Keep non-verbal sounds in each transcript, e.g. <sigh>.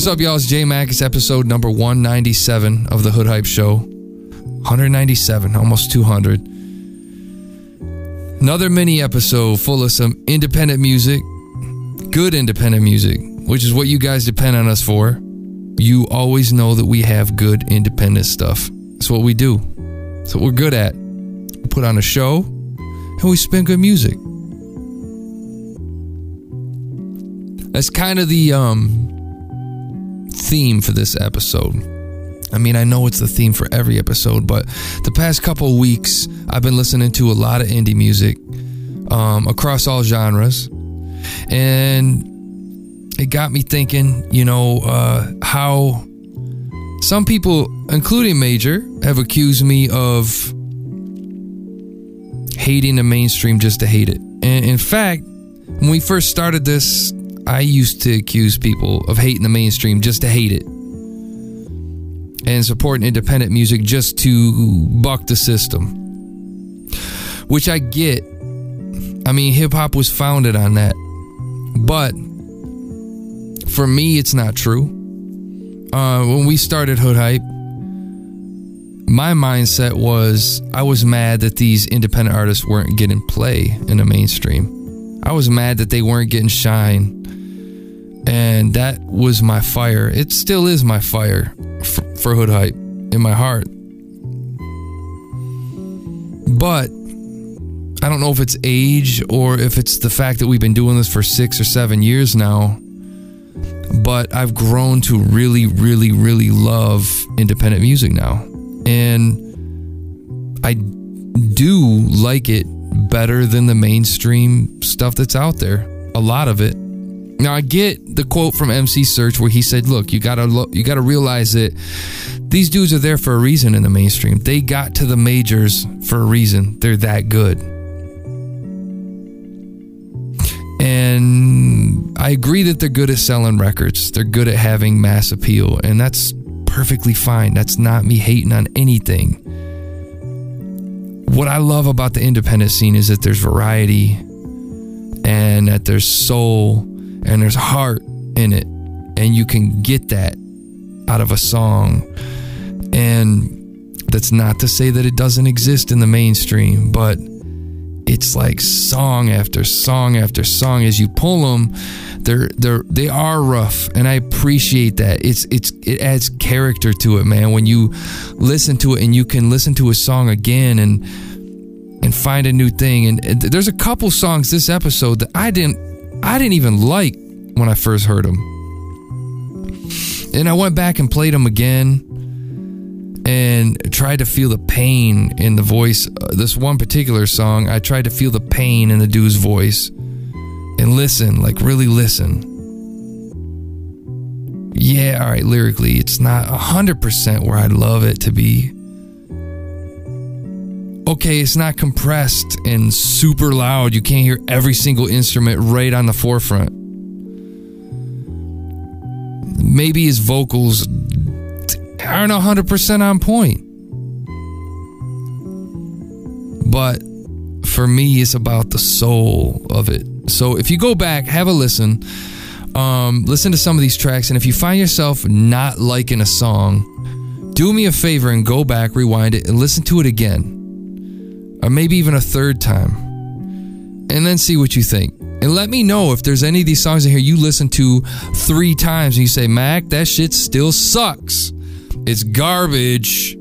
What's up, y'all? It's J Mac. It's episode number 197 of the Hood Hype Show. 197, almost 200. Another mini episode full of some independent music, good independent music, which is what you guys depend on us for. You always know that we have good independent stuff. That's what we do. That's what we're good at. We put on a show and we spin good music. That's kind of the um, theme for this episode. I mean, I know it's the theme for every episode, but the past couple weeks, I've been listening to a lot of indie music um, across all genres. And it got me thinking, you know, uh, how some people, including Major, have accused me of hating the mainstream just to hate it. And in fact, when we first started this, I used to accuse people of hating the mainstream just to hate it and supporting independent music just to buck the system. Which I get. I mean, hip hop was founded on that. But for me, it's not true. Uh, when we started Hood Hype, my mindset was I was mad that these independent artists weren't getting play in the mainstream. I was mad that they weren't getting shine. And that was my fire. It still is my fire for, for Hood Hype in my heart. But I don't know if it's age or if it's the fact that we've been doing this for six or seven years now. But I've grown to really, really, really love independent music now. And I do like it better than the mainstream stuff that's out there. A lot of it. Now I get the quote from MC Serch where he said, "Look, you gotta lo- you gotta realize that these dudes are there for a reason in the mainstream. They got to the majors for a reason. They're that good." And I agree that they're good at selling records. They're good at having mass appeal, and that's perfectly fine. That's not me hating on anything. What I love about the independent scene is that there's variety and that there's soul and there's heart in it and you can get that out of a song. And that's not to say that it doesn't exist in the mainstream but it's like song after song after song. As you pull them they're they're they are rough and i appreciate that. It's it's it adds character to it man. When you listen to it and you can listen to a song again and and find a new thing. And, and there's a couple songs this episode that i didn't I didn't even like when I first heard them. And I went back and played them again and tried to feel the pain in the voice. Uh, this one particular song, I tried to feel the pain in the dude's voice and listen, like really listen. Yeah, all right, lyrically, it's not 100% where I'd love it to be. Okay, it's not compressed and super loud. You can't hear every single instrument right on the forefront. Maybe his vocals aren't 100% on point. But for me, it's about the soul of it. So if you go back, have a listen, um, listen to some of these tracks, and if you find yourself not liking a song, do me a favor and go back, rewind it, and listen to it again. Or maybe even a third time. And then see what you think. And let me know if there's any of these songs in here you listen to three times and you say, Mac, that shit still sucks. It's garbage.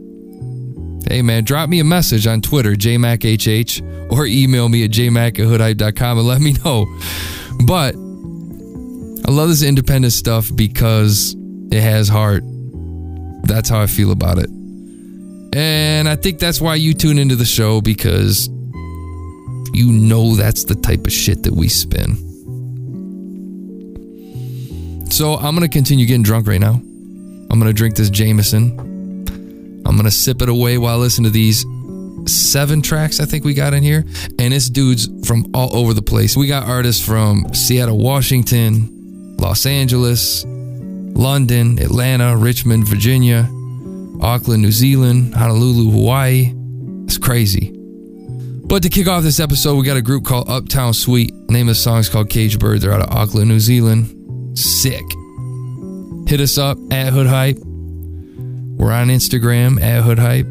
Hey man, drop me a message on Twitter, jmachh, or email me at jmac and let me know. But I love this independent stuff because it has heart. That's how I feel about it. And I think that's why you tune into the show because you know that's the type of shit that we spin. So I'm going to continue getting drunk right now. I'm going to drink this Jameson. I'm going to sip it away while I listen to these seven tracks I think we got in here. And it's dudes from all over the place. We got artists from Seattle, Washington, Los Angeles, London, Atlanta, Richmond, Virginia, Auckland, New Zealand, Honolulu, Hawaii. It's crazy. But to kick off this episode, we got a group called Uptown. The name of the song is called Cage Bird. They're out of Auckland, New Zealand. Sick. Hit us up at Hood Hype. We're on Instagram at Hood Hype.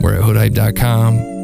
We're at hoodhype.com.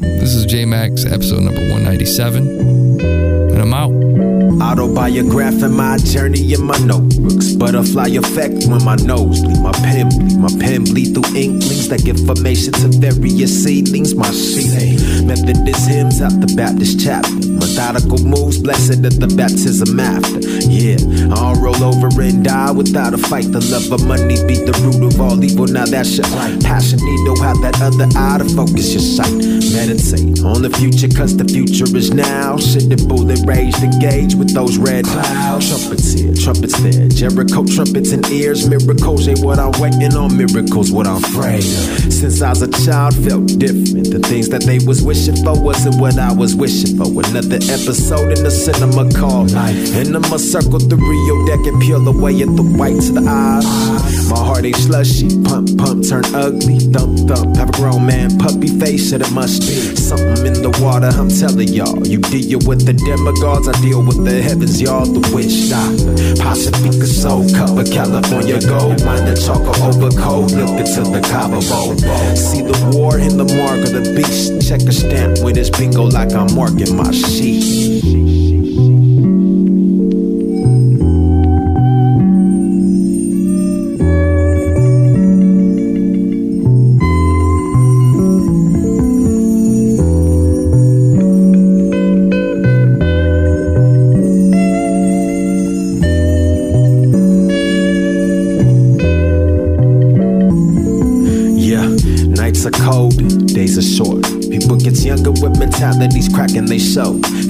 This is J Max, episode number 197. And I'm out. Autobiograph in my journey in my notebooks. Butterfly effect when my nose bleed. My pen bleed. My pen bleed through inklings that give formation to various seedlings. My sheet. Methodist hymns out the Baptist chapter. Methodical moves, blessed at the baptism after. Yeah, I'll roll over and die without a fight. The love of money be the root of all evil. Now that's your right. Passion need to have that other eye to focus your sight. Meditate on the future, cause the future is now. Should the bullet rage engage with those red clouds? Trumpets here, trumpets there. Jericho trumpets and ears. Miracles ain't what I'm waiting on. Miracles what I'm of. Since I was a child, felt different. The things that they was wishing for wasn't what I was wishing for. Another episode in the cinema called life. And I'ma circle the Rio deck and peel away at the whites of the eyes. My heart ain't slushy. Pump, pump, turn ugly. Thump, thump. Have a grown man, puppy face, and it must be something in the water. I'm telling y'all. You deal with the demigods, I deal with the heavens, y'all. The witch doctor. Pacifica soul cup of California gold. Mind the chocolate over cold. Look into the Cabo Bowl. See the war in the mark of the beast. Check a stamp with this bingo like I'm marking my sheet.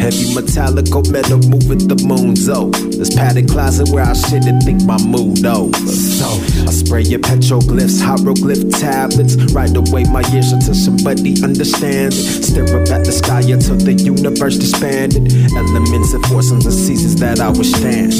Heavy metallic oh, or metal moving the moon's over. This padded closet where I shit and think my mood over. So I spray your petroglyphs, hieroglyph tablets. Right away my ears until somebody understands it. Stare up at the sky until the universe disbanded. Elements and forces and seasons that I withstand.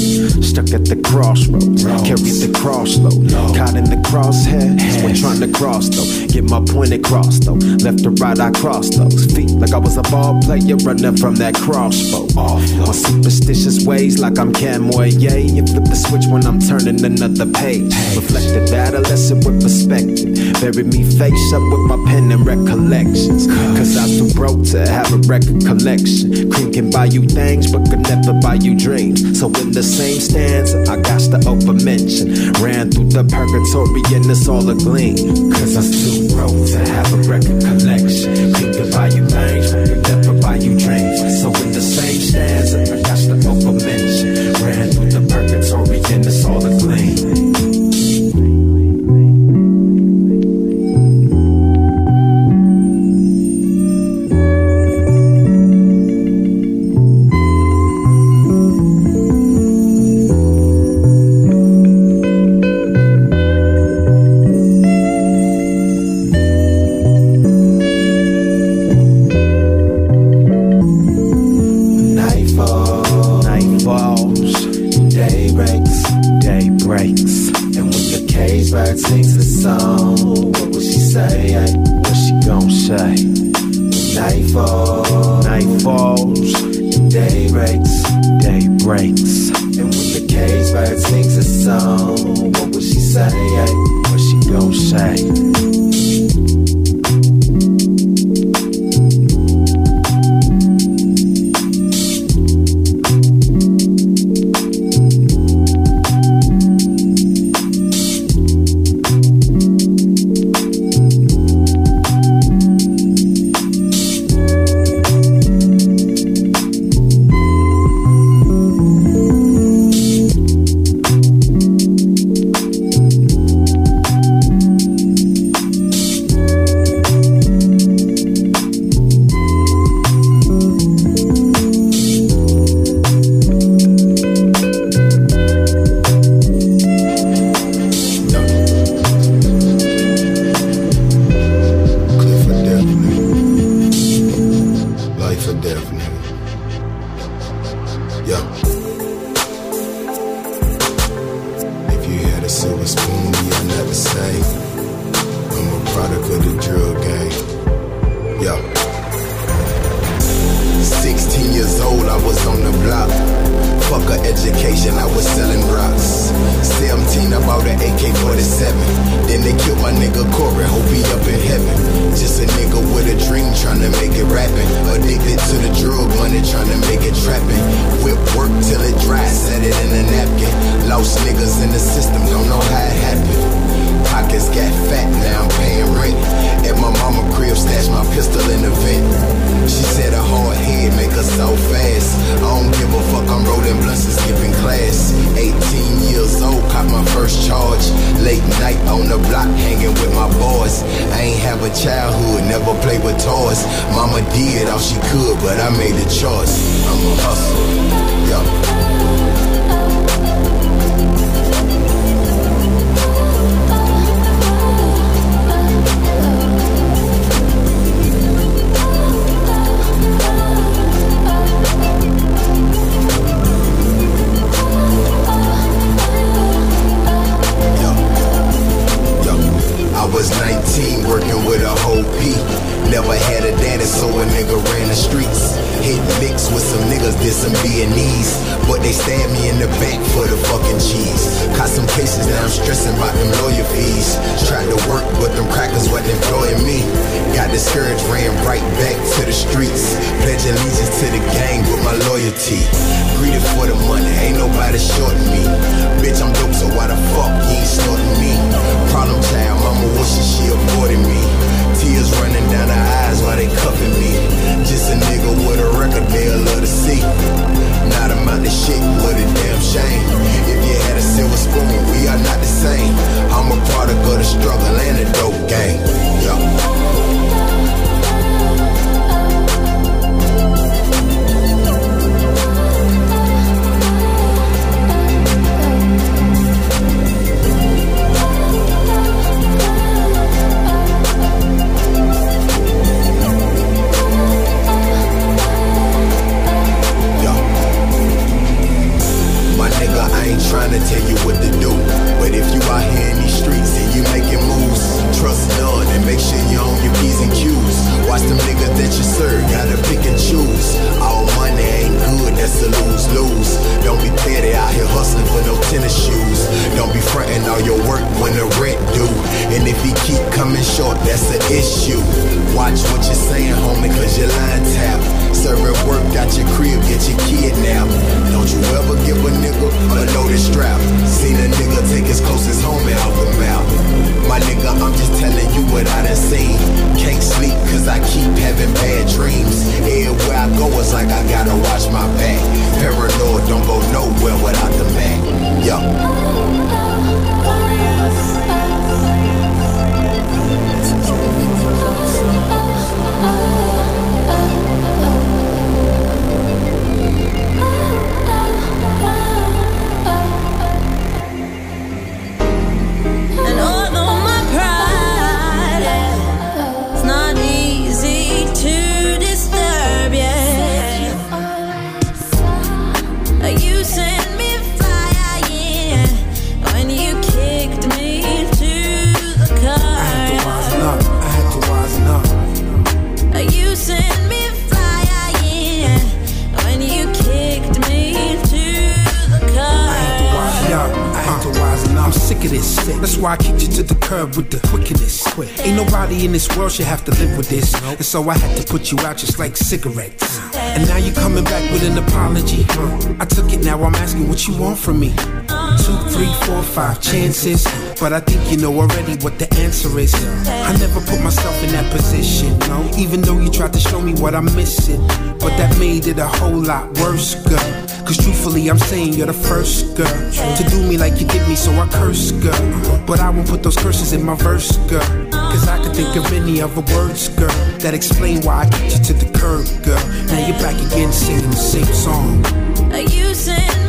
Stuck at the crossroads, carry the crossload. Caught in the crosshairs when trying to cross though. Get my point across though. Left to right, I cross those feet like I was a ball player running from that crossbow. My superstitious ways, like I'm Cam Moye. You flip the switch when I'm turning another page. Reflect the adolescent with perspective. Bury me face up with my pen and recollections. Cause I'm too broke to have a record collection. Cream can buy you things, but could never buy you dreams. So in the same stanza, I got to over mention. Ran through the purgatory and it's all a gleam. Cause I'm too broke to have a record collection. Cream can buy you things, but could never buy you dreams. So in the same AK-47. Then they killed my nigga Corey, hope he up in heaven. Just a nigga with a dream, trying to make it rapping. Addicted to the drug money, trying to make it trapping. Whip work till it dry, set it in a napkin. Lost niggas in the system, don't know how it happened. Pockets got fat, now I'm paying rent. At my mama crib, stash my pistol in the vent. She said a hard head make her so fast. I don't give a fuck, I'm rolling blunts and skipping class. 18 years old, caught my first charge. Late night on the block, hanging with my boys. I ain't have a childhood, never played with toys. Mama did all she could, but I made the choice. I'm a hustler. Yeah. With the quickness. Ain't nobody in this world should have to live with this. And so I had to put you out just like cigarettes. And now you're coming back with an apology. I took it, now I'm asking what you want from me. Three, four, five chances. But I think you know already what the answer is. I never put myself in that position, no. Even though you tried to show me what I'm missing. But that made it a whole lot worse, girl. Cause truthfully, I'm saying you're the first girl to do me like you did me, so I curse, girl. But I won't put those curses in my verse, girl. Cause I can think of any other words, girl, that explain why I kicked you to the curb, girl. Now you're back again singing the same song. You sent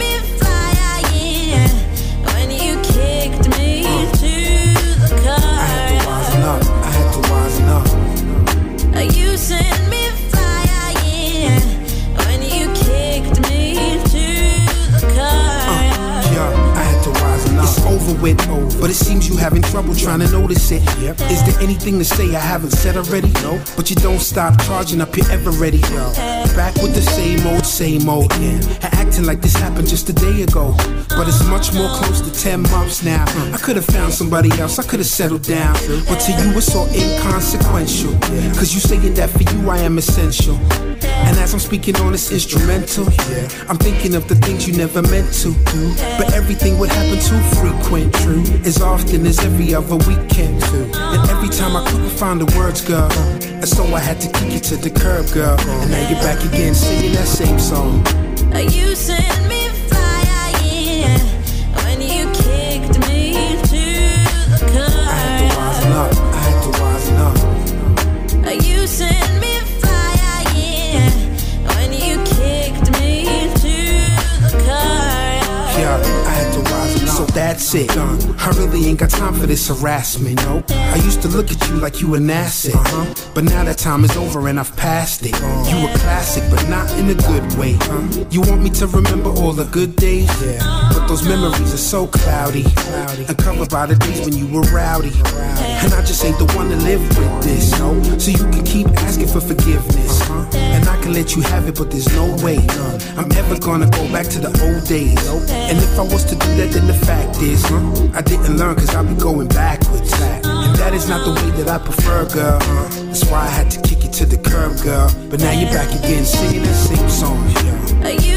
over with. Oh. But it seems you having trouble trying to notice it. Yep. Is there anything to say I haven't said already? No. But you don't stop charging up, you're ever ready. Yo. Back with the same old, same old. Yeah. Acting like this happened just a day ago. But it's much more close to 10 months now. I could have found somebody else, I could have settled down. But to you, it's all inconsequential. Cause you saying that for you, I am essential. And as I'm speaking on this instrumental, Yeah. I'm thinking of the things you never meant to do. But everything would happen too frequent, true. As often as every other weekend, too. And every time I couldn't find the words, girl. And so I had to kick you to the curb, girl. And now you're back again singing that same song. You sent me that's it. I really ain't got time for this harassment. No, I used to look at you like you an asset. Uh-huh. But now that time is over and I've passed it. Uh-huh. You a classic, but not in a good way. Uh-huh. You want me to remember all the good days? yeah. But those memories are so cloudy. And covered by the days when you were rowdy. And I just ain't the one to live with this. No, so you can keep asking for forgiveness. And I can let you have it, but there's no way I'm ever gonna go back to the old days. And if I was to do that, then the fact is, I didn't learn cause I've been going backwards. And that is not the way that I prefer, girl. That's why I had to kick you to the curb, girl. But now you're back again singing that same song. Yeah.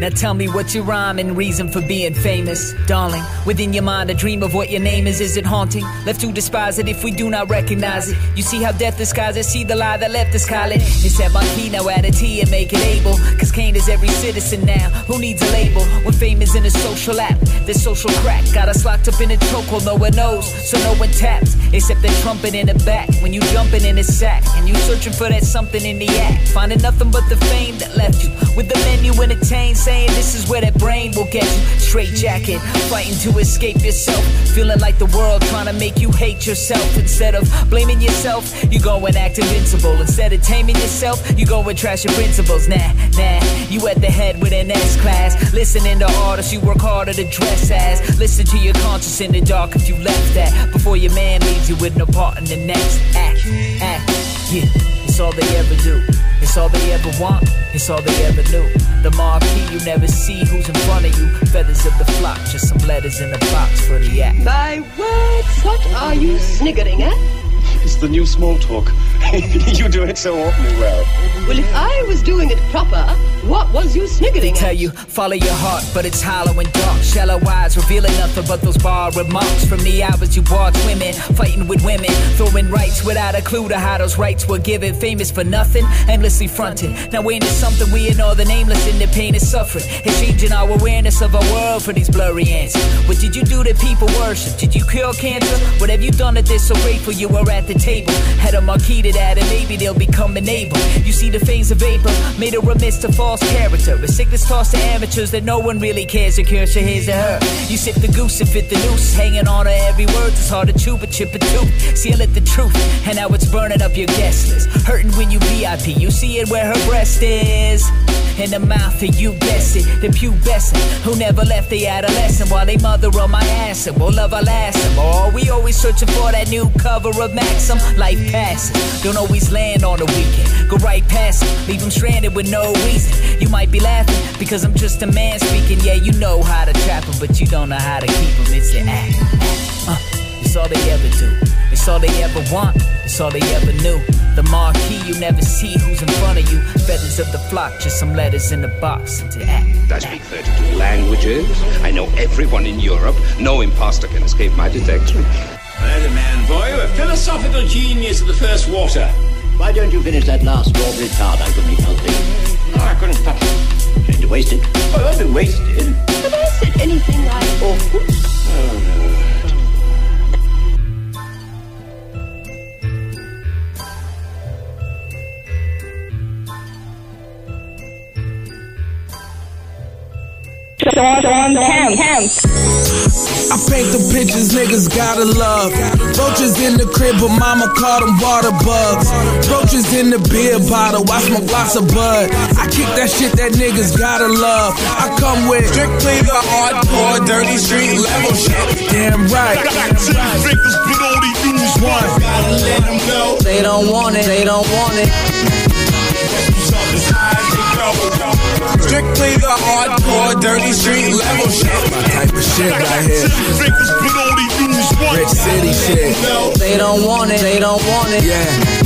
Now tell me what's your rhyme and reason for being famous, darling. Within your mind, a dream of what your name is. Is it haunting? Left to despise it if we do not recognize it. You see how death disguises, see the lie that left us scarlet. It's that my key now add a T and make it able. Cause Kane is every citizen now. Who needs a label? When fame is in a social app, this social crack got us locked up in a chokehold. No one knows, so no one taps. Except the trumpet in the back. When you jumping in a sack and you searching for that something in the act. Finding nothing but the fame that left you. With the menu entertained, saying this is where that brain will get you. Straight jacket, fighting to escape yourself. Feeling like the world trying to make you hate yourself. Instead of blaming yourself, you go and act invincible. Instead of taming yourself, you go and trash your principles. Nah, nah, you at the head with an S class. Listening to artists you work harder to dress as. Listen to your conscience in the dark if you left that. Before your man leaves you with no part in the next act. Act, yeah, it's all they ever do. It's all they ever want, it's all they ever knew. The marquee, you never see who's in front of you. Feathers of the flock, just some letters in a box for the act. My word, what are you sniggering at? It's the new small talk. <laughs> you do it so awfully well. Well, if I was doing it proper, what was you sniggering Tell you, follow your heart, but it's hollow and dark. Shallow eyes revealing nothing but those bar remarks from the hours you watch women fighting with women, throwing rights without a clue to how those rights were given. Famous for nothing, endlessly fronted. Now ain't it something we ignore the nameless in the pain and suffering? It's changing our awareness of our world for these blurry answers. What did you do to people worship? Did you cure cancer? What have you done that they're so grateful you were at the table? Had a marquee to that, and maybe they'll become an able. You see the fame's of vapor, made a remiss to false character. A sickness tossed to amateurs that no one really cares or cares to his or her. You sip the goose and fit the noose, hanging on to every word. It's hard to chew, but chip a tooth. Seal it the truth, and now it's burning up your guest list. Hurting when you VIP, you see it where her breast is. In the mouth of you guess it, the pubescent who never left the adolescent while they mother on my ass and will love last Or we always searching for that new cover of Maxim. Life passes, don't always land on the weekend. Go right past it, leave them stranded with no reason. You might be laughing because I'm just a man speaking. Yeah, you know how to trap 'em, but you don't know how to keep 'em. It's the act. Uh, it's all they ever do. It's all they ever want. It's all they ever knew. The marquee, you never see who's in front of you. Feathers of the flock, just some letters in a box. It's the act. I speak 32 languages. I know everyone in Europe. No imposter can escape my detection. Weatherman boy, a philosophical genius of the first water. Why don't you finish that last strawberry tart I could be helping? Oh, I couldn't touch it. Change of wasted. Well, I've been wasted. Have I said anything oh, I oughtn't? I paint the pictures niggas gotta love. Roaches in the crib, but mama call them water bugs. Roaches in the beer bottle, I smoke lots of bud. I kick that shit that niggas gotta love. I come with strictly the hardcore, dirty street level shit. Damn right. fingers, but only use one. Gotta let them know. They don't want it, they don't want it. Strictly the hardcore, dirty street level shit. My type of shit right here. Fingers, but only use one. Rich city shit. They don't want it, they don't want it. Yeah.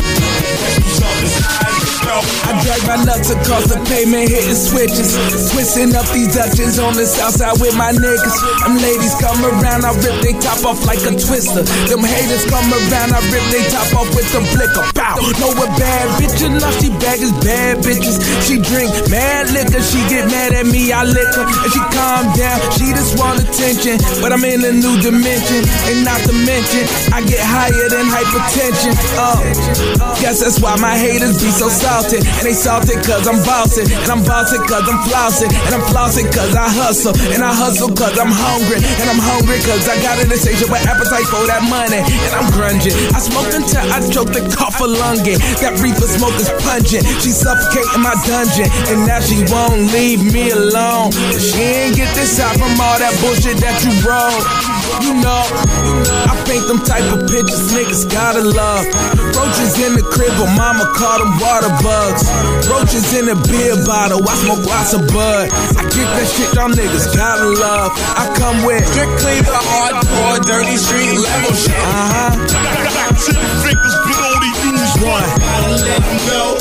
I drag my nuts across the pavement, hitting switches. Twisting up these Dutchins on the south side with my niggas. Them ladies come around, I rip they top off like a twister. Them haters come around, I rip they top off with them flicker. Bow. Know a bad bitch enough, she bag is bad bitches. She drink mad liquor, she get mad at me, I lick her. And she calm down, she just want attention. But I'm in a new dimension, and not to mention, I get higher than hypertension. Uh, guess that's why my haters be so And they salty cause I'm bossing. And I'm bossing cause I'm flossing. And I'm flossing cause I hustle. And I hustle cause I'm hungry. And I'm hungry cause I got an insatiable with appetite for that money. And I'm grunging. I smoke until I choke the cough a lunging. That reefer smoke is pungent. She suffocating my dungeon. And now she won't leave me alone. She ain't get this out from all that bullshit that you wrote. You know, I paint them type of pictures niggas gotta love. Roaches in the crib, but mama call them water bugs. Roaches in a beer bottle, I smoke lots of bud. I kick that shit y'all niggas gotta love. I come with strictly the hardcore, dirty street level shit. Uh huh. Fingers, but only use one.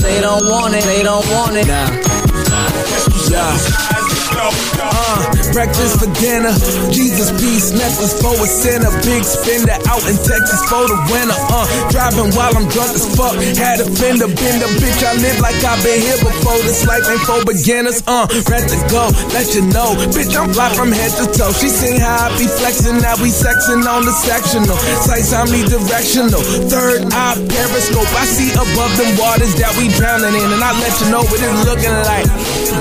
They don't want it, they don't want it. Yeah. Uh, breakfast for dinner, Jesus peace, necklace for a sinner, big spender out in Texas for the winter. Uh, driving while I'm drunk as fuck, had a fender bender, bitch. I live like I've been here before. This life ain't for beginners. Uh, ready to go, let you know, bitch. I'm fly from head to toe. She seen how I be flexing, now we sexing on the sectional. Sights omnidirectional, third eye periscope. I see above them waters that we drowning in, and I let you know what it's looking like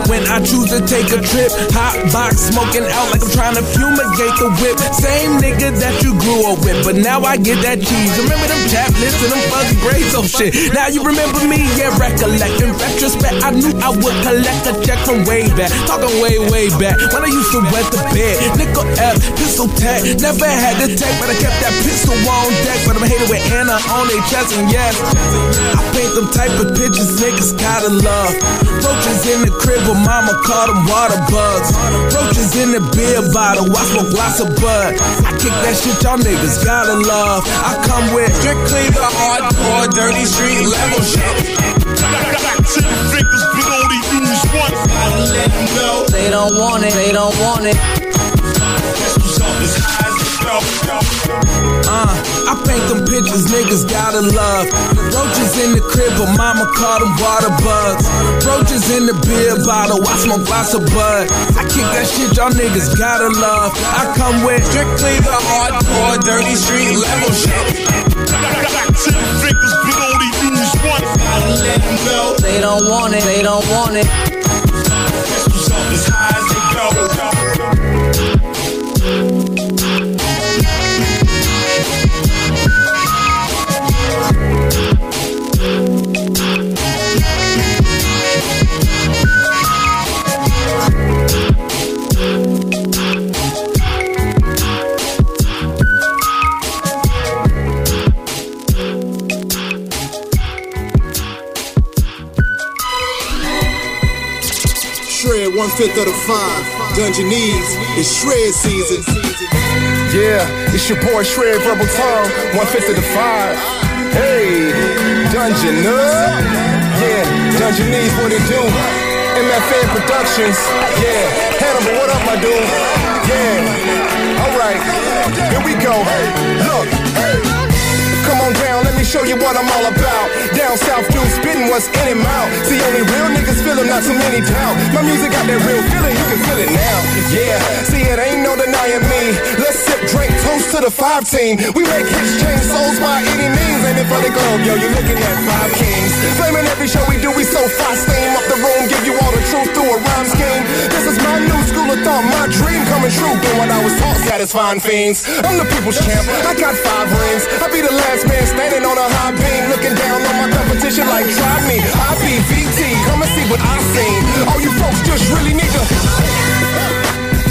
when I choose to take a trip. Hot box smoking out like I'm trying to fumigate the whip. Same nigga that you grew up with, but now I get that cheese. Remember them chaplets and them fuzzy braids? Oh shit. Now you remember me? Yeah, recollect. In retrospect, I knew I would collect a check from way back. Talking way, way back. When I used to wet the bed. Nickel F, pistol tag. Never had the tech, but I kept that pistol on deck. But I'm hated with Anna on their chest, and yes, I paint them type of pictures niggas gotta love. Roaches in the crib, but mama call them water bugs. Roaches in the beer bottle, I smoke lots of bud. I kick that shit y'all niggas gotta love. I come with strictly the hardcore, dirty street level shit. Fingers, but only use one. They don't want it, they don't want it. Uh, I paint them pictures niggas gotta love. Roaches in the crib, but mama caught them water bugs. Roaches in the beer bottle, I smoke lots of bud. I kick that shit y'all niggas gotta love. I come with strictly the hardcore, dirty street level shit. Fingers, but only use one. They don't want it, they don't want it. Fifth of the five. Dungeonese, it's shred season. Yeah, it's your boy Shred Rebel Tom, one fifth of the five. Hey, Dungeon up. Yeah, Dungeonese, what it do? MFN Productions. Yeah, Hannibal, what up, my dude? Yeah, alright, here we go. Hey, look, show you what I'm all about. Down south, dude, spitting what's in and out. See, only real niggas feel 'em, not too many doubt. My music got that real feeling, you can feel it now. Yeah, see, it ain't no denying me. Let's sip, drink, toast to the five team. We make hits change souls by any means. Aiming for the globe, yo, you looking at five kings. Flaming every show we do, we so fast, steam up the room, give you all the truth through a rhyme scheme. This is my new school of thought, my true. Doing what I was taught, satisfying fiends. I'm the people's champ, I got five rings. I be the last man standing on a high beam, looking down on my competition like try me. I be VT, come and see what I seen. All you folks just really need to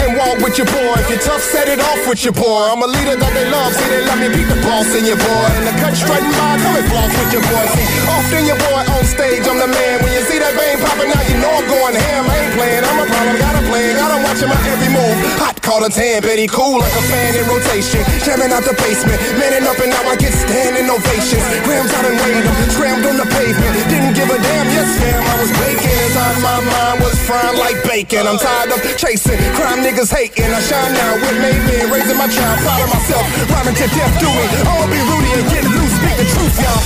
and walk with your boy. If you're tough, set it off with your boy. I'm a leader that they love, see they love me, beat the boss in your boy. And the cut straight by, come and floss with your boy. See, often your boy on stage, I'm the man. When you see that vein popping out, you know I'm going ham. I ain't playing, I'm a problem, gotta play. Got 'em watching my every move. Hot call a 10, Betty cool like a fan in rotation. Jamming out the basement, manning up and now I get standing ovations. Grams out and them, scrammed on the pavement. Didn't give a damn, yes fam, I was baking. Inside my mind was frying like bacon. I'm tired of chasing crime niggas hating. I shine now with made raising my child, proud of myself, rhyming to death, do it. I'ma be Rudy and get loose, speak the truth, y'all.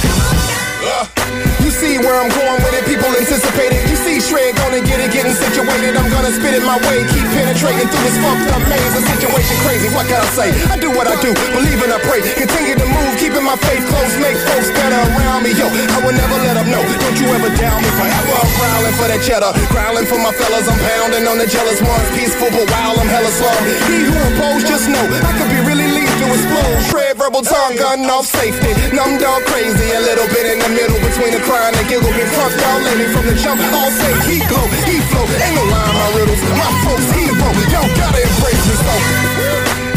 Uh, You see where I'm going with it, people anticipate it. You see Shred gonna get it, getting situated. I'm gonna spit it my way, keep penetrating through this fucked up maze. The situation crazy, what can I say? I do what I do, believe and I pray. Continue to move, keeping my faith close, make folks better around me. Yo, I will never let them know. Don't you ever down me forever. I'm growling for that cheddar, growling for my fellas. I'm pounding on the jealous ones. Peaceful but wild, I'm hella slow. He who opposed, just know I could be really lethal, explode. Shred verbal tongue, gun off safety. Numb dog crazy, a little bit in the middle between the cry and the giggle. Been fucked all lady from the jump. All say he glow, he flow. Ain't no lie, my riddles. My folks hero. Y'all gotta embrace me so.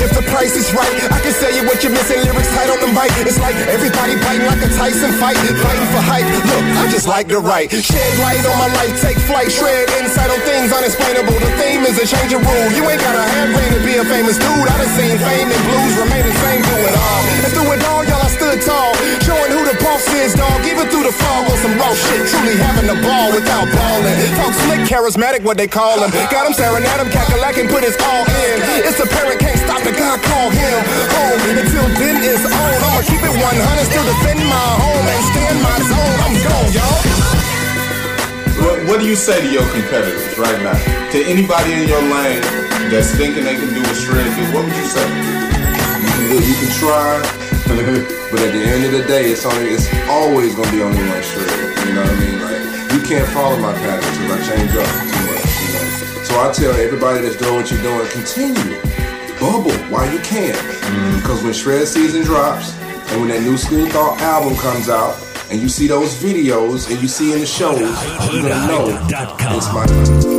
If the price is right, I can sell you what you're missing. Lyrics tight on the mic. It's like everybody biting like a Tyson fight, fighting for hype. Look, I just like to write. Shed light on my life, take flight, shred insight on things unexplainable. The theme is a change of rule. You ain't gotta have brain to be a famous dude. I done seen fame and blues remain the same through it all. And through it all, y'all, stood tall, showing who the boss is, dog. Even through the fog on some raw shit, truly having the ball without balling. Talk slick, charismatic, what they call him. Got him staring at him, cackalack and put his all in. It's the parent can't stop the God call him home. Until then it's on. I'ma keep it 100, still defend my home and stay in my zone. I'm gone, y'all. What, what do you say to your competitors right now? To anybody in your lane that's thinking they can do what Shred do, what would you say? You can, you can try, but at the end of the day, it's only it's always gonna be only one shred. You know what I mean? Like you can't follow my pattern because I change up too much. You know. So I tell everybody that's doing what you're doing, continue, bubble while you can, mm, because when shred season drops and when that new school thought album comes out. And you see those videos and you see in the shows, you're gonna know it's my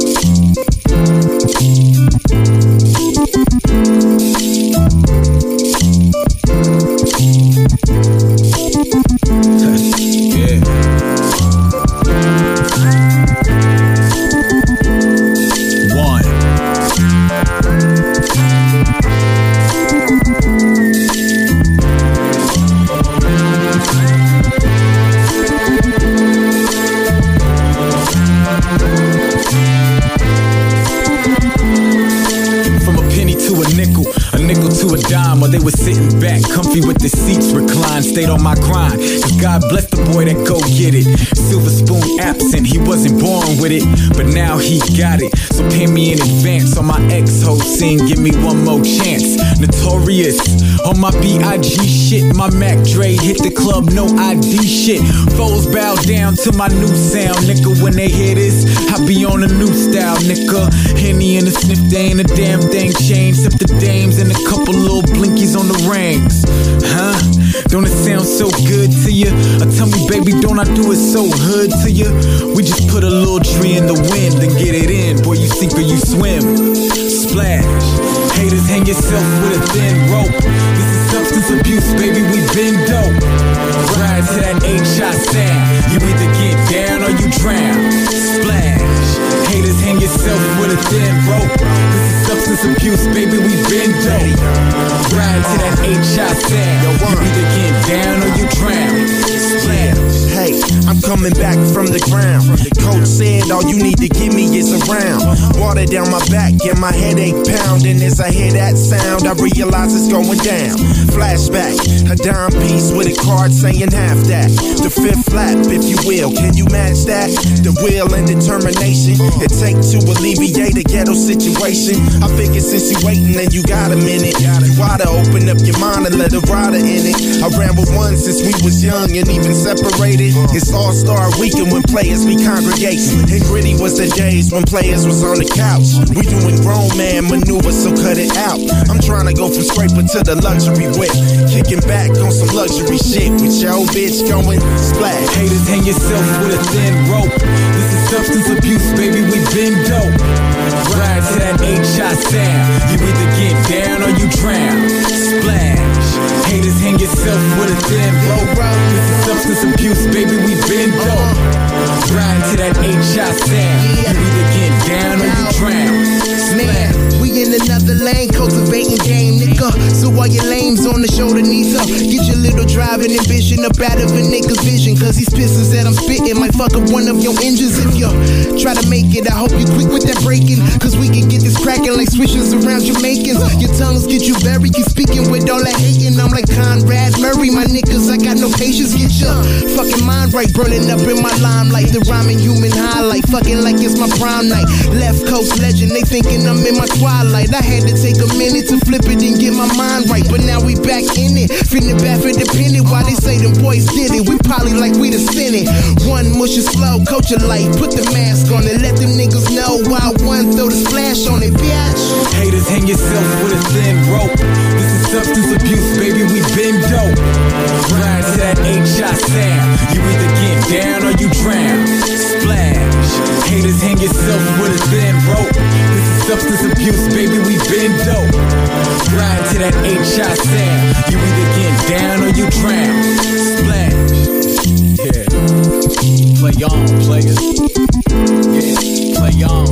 God bless the boy that go get it. Silver spoon absent, he wasn't born with it, but now he got it. So pay me in advance on my ex ho scene, give me one more chance. Notorious on my BIG shit, my Mac Dre hit the club, no ID shit. Foes bow down to my new sound, nigga. When they hear this, I be on a new style, nigga. Henny and a sniff, they ain't a damn thing changed, except the dames and a couple little blinkies on the rings. Huh? Don't it sound so good to you? Uh, tell me, baby, don't I do it so hood to you? We just put a little tree in the wind and get it in. Boy, you sink or you swim. Splash. Haters, hang yourself with a thin rope. This is substance abuse, baby, we been dope. Ride to that H.I. sound. You either get down or you drown. Splash. Haters, hang yourself with a thin rope. This is substance abuse, baby, we been dope. Ride to that H.I. sound. You either get down or you drown. Splash. I'm coming back from the ground. Coach said all you need to give me is a round. Water down my back and my headache pounding. As I hear that sound, I realize it's going down. Flashback, a dime piece with a card saying half that. The fifth lap, if you will. Can you match that? The will and determination it takes to alleviate a ghetto situation. I figure since you waiting and you got a minute, you oughta open up your mind and let a rider in it. I ran with one since we was young and even separated. It's All Star Weekend when players be congregating. And gritty was the days when players was on the couch. We doing grown man maneuvers, so cut it out. I'm trying to go from scraper to the luxury whip, kicking back on some luxury shit with your bitch going splash. Haters hang yourself with a thin rope. This is substance abuse, baby. We been dope. Ride to that eight shot sound. You either get down or you drown. Splash. Haters hang yourself with a thin rope. This is substance abuse, baby. We been dope. Ride to that shot sound. You either get down or you drown. Man, in another lane, cultivating game, nigga. So while your lames on the shoulder knees up, get your little driving ambition up out of a nigga's vision. Cause these pistols that I'm spitting might fuck up one of your engines. If you try to make it, I hope you quick with that breaking. Cause we can get this cracking like swishers around Jamaicans. Your tongues get you buried, you speaking with all that hating. I'm like Conrad Murray, my niggas, I got no patience. Get your fucking mind right, burning up in my limelight. The rhyming human highlight, fucking like it's my prime night. Left coast legend, they thinking I'm in my twilight. I had to take a minute to flip it and get my mind right. But now we back in it, feeling bad back independent. While they say them boys did it, we probably like we the Senate. One mush is slow, coach a light, put the mask on and let them niggas know why one throw the splash on it, bitch. Haters hang yourself with a thin rope. This is substance abuse, baby. We been dope. Ride to that shot sound. You either get down or you drown. Splash. Haters hang yourself with a thin rope substance abuse, baby, we been dope. Ride to that H.I. sound. You either get down or you drown. Splash. Yeah. Play on, players. Yeah. Play on.